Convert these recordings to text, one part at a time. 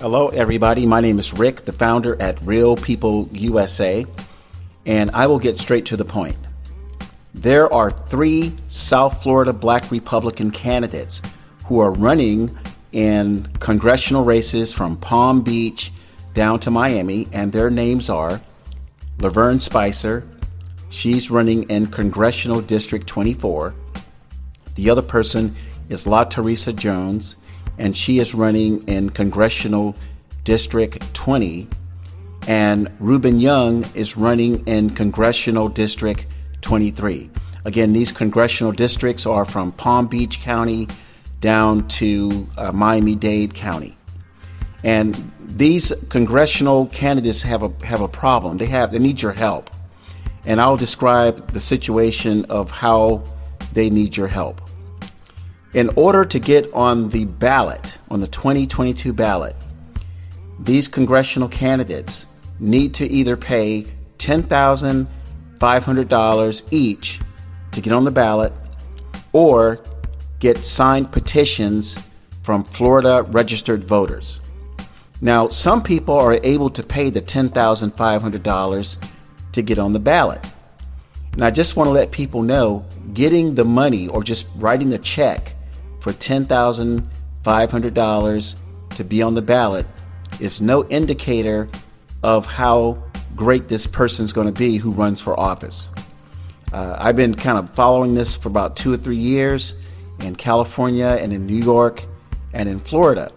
Hello, everybody. My name is Rick, the founder at Real People USA, and I will get straight to the point. There are three South Florida black Republican candidates who are running in congressional races from Palm Beach down to Miami, and their names are Laverne Spicer. She's running in Congressional District 24. The other person is La Teresa Jones and she is running in Congressional District 20. And Ruben Young is running in Congressional District 23. Again, these congressional districts are from Palm Beach County down to uh, Miami Dade County. And these congressional candidates have a have a problem. They have they need your help. And I'll describe the situation of how they need your help. In order to get on the ballot, on the 2022 ballot, these congressional candidates need to either pay $10,500 each to get on the ballot or get signed petitions from Florida registered voters. Now, some people are able to pay the $10,500 to get on the ballot. And I just want to let people know getting the money or just writing the check for $10,500 to be on the ballot is no indicator of how great this person's going to be who runs for office. Uh, I've been kind of following this for about two or three years in California and in New York and in Florida.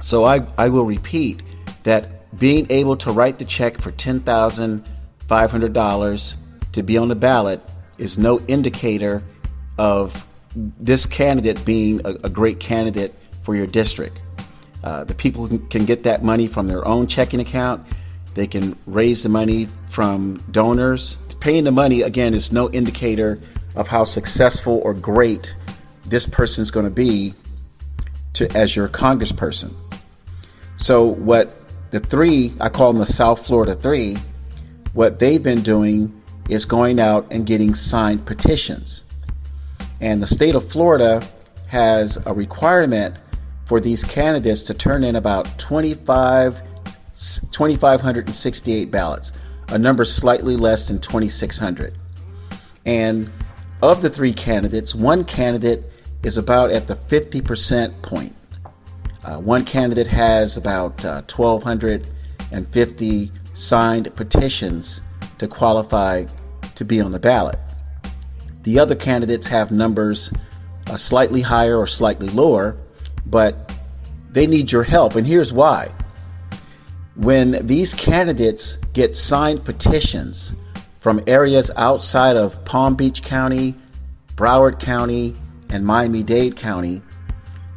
So I, I will repeat that being able to write the check for $10,500 to be on the ballot is no indicator of this candidate being a, a great candidate for your district. Uh, the people can get that money from their own checking account. They can raise the money from donors. Paying the money, again, is no indicator of how successful or great this person's going to be as your congressperson. So, what the three, I call them the South Florida three, what they've been doing is going out and getting signed petitions. And the state of Florida has a requirement for these candidates to turn in about 25, 2,568 ballots, a number slightly less than 2,600. And of the three candidates, one candidate is about at the 50% point. Uh, one candidate has about uh, 1,250 signed petitions to qualify to be on the ballot. The other candidates have numbers uh, slightly higher or slightly lower, but they need your help. And here's why. When these candidates get signed petitions from areas outside of Palm Beach County, Broward County, and Miami Dade County,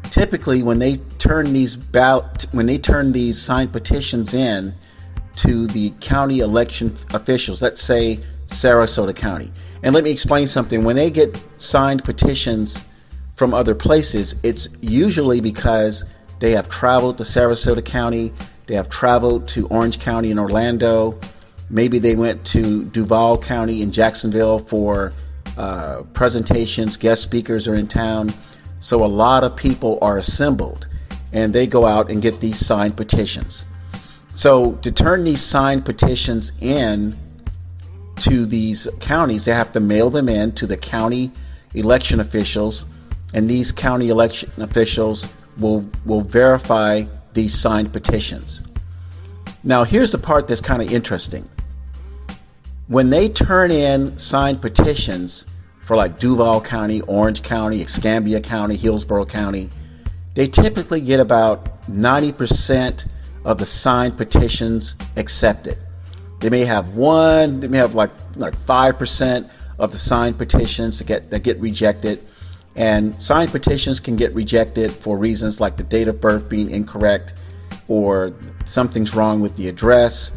typically when they turn these ballot, when they turn these signed petitions in to the county election officials, let's say Sarasota County. And let me explain something. When they get signed petitions from other places, it's usually because they have traveled to Sarasota County, they have traveled to Orange County in Orlando. Maybe they went to Duval County in Jacksonville for uh, presentations, guest speakers are in town. So a lot of people are assembled and they go out and get these signed petitions. So to turn these signed petitions in to these counties, they have to mail them in to the county election officials, and these county election officials will will verify these signed petitions. Now, here's the part that's kind of interesting. When they turn in signed petitions for like Duval County, Orange County, Escambia County, Hillsborough County, they typically get about 90% of the signed petitions accepted. They may have one, they may have like like five percent of the signed petitions that get that get rejected. And signed petitions can get rejected for reasons like the date of birth being incorrect, or something's wrong with the address,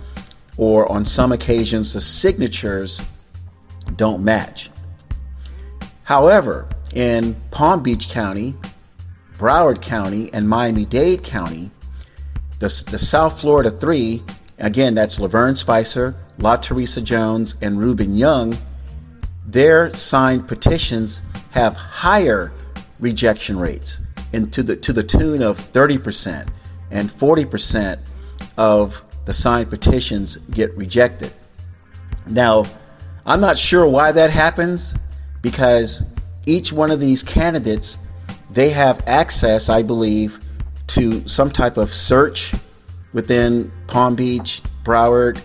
or on some occasions the signatures don't match. However, in Palm Beach County, Broward County, and Miami Dade County, the, the South Florida 3 Again, that's Laverne Spicer, La Teresa Jones, and Ruben Young. Their signed petitions have higher rejection rates and to the to the tune of 30%, and 40% of the signed petitions get rejected. Now, I'm not sure why that happens because each one of these candidates they have access, I believe, to some type of search within Palm Beach, Broward,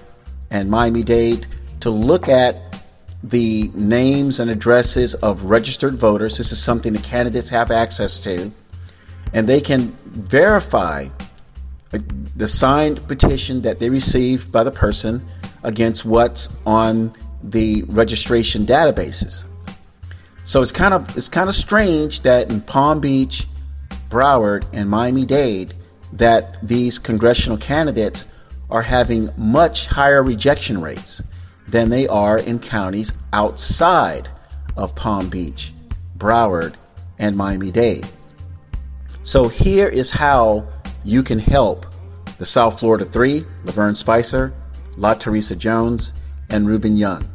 and Miami Dade to look at the names and addresses of registered voters. This is something the candidates have access to. And they can verify uh, the signed petition that they received by the person against what's on the registration databases. So it's kind of it's kind of strange that in Palm Beach, Broward, and Miami Dade that these congressional candidates are having much higher rejection rates than they are in counties outside of Palm Beach, Broward, and Miami Dade. So here is how you can help the South Florida Three, Laverne Spicer, La Teresa Jones, and Ruben Young.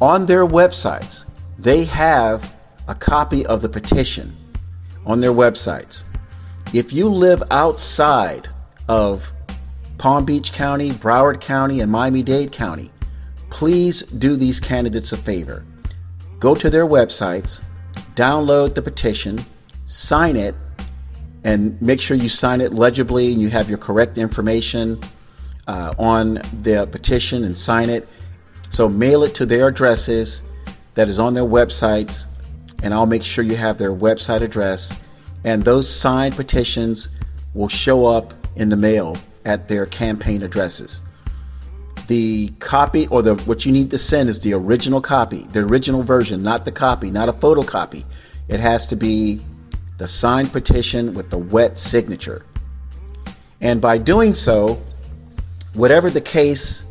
On their websites, they have a copy of the petition on their websites. If you live outside of Palm Beach County, Broward County, and Miami Dade County, please do these candidates a favor. Go to their websites, download the petition, sign it, and make sure you sign it legibly and you have your correct information uh, on the petition and sign it. So mail it to their addresses that is on their websites, and I'll make sure you have their website address. And those signed petitions will show up in the mail at their campaign addresses. The copy or the what you need to send is the original copy, the original version, not the copy, not a photocopy. It has to be the signed petition with the wet signature. And by doing so, whatever the case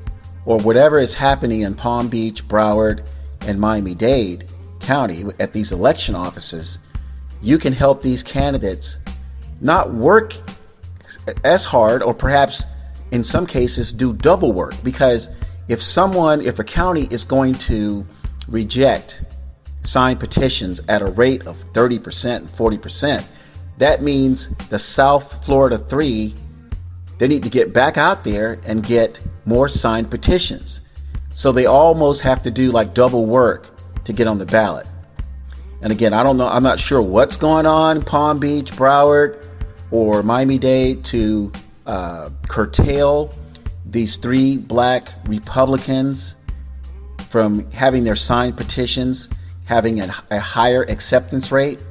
or whatever is happening in Palm Beach, Broward, and Miami Dade County at these election offices, you can help these candidates not work as hard or perhaps in some cases do double work. Because if someone if a county is going to reject signed petitions at a rate of 30% and 40% that means the south florida 3 they need to get back out there and get more signed petitions. So they almost have to do like double work to get on the ballot and again i don't know i'm not sure what's going on palm beach broward or Miami Dade to uh, curtail these three black Republicans from having their signed petitions having a, a higher acceptance rate.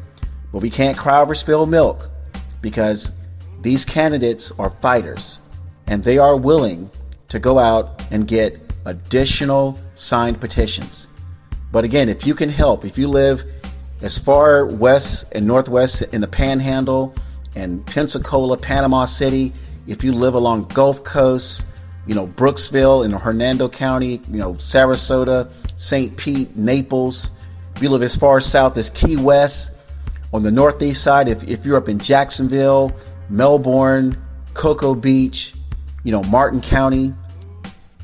But we can't cry over spilled milk because these candidates are fighters and they are willing to go out and get additional signed petitions. But again, if you can help, if you live as far west and northwest in the panhandle and Pensacola, Panama City, if you live along Gulf Coast, you know, Brooksville in Hernando County, you know, Sarasota, St. Pete, Naples, if you live as far south as Key West, on the northeast side, if, if you're up in Jacksonville, Melbourne, Cocoa Beach, you know, Martin County,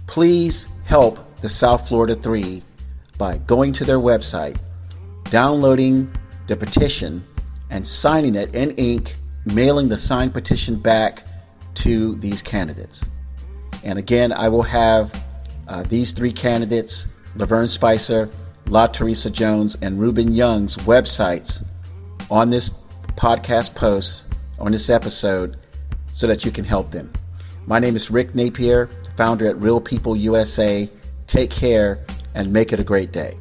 please help the South Florida 3 by going to their website, downloading the petition, and signing it in ink mailing the signed petition back to these candidates. And again, I will have uh, these three candidates, Laverne Spicer, La Teresa Jones, and Ruben Young's websites on this podcast post, on this episode, so that you can help them. My name is Rick Napier, founder at Real People USA. Take care and make it a great day.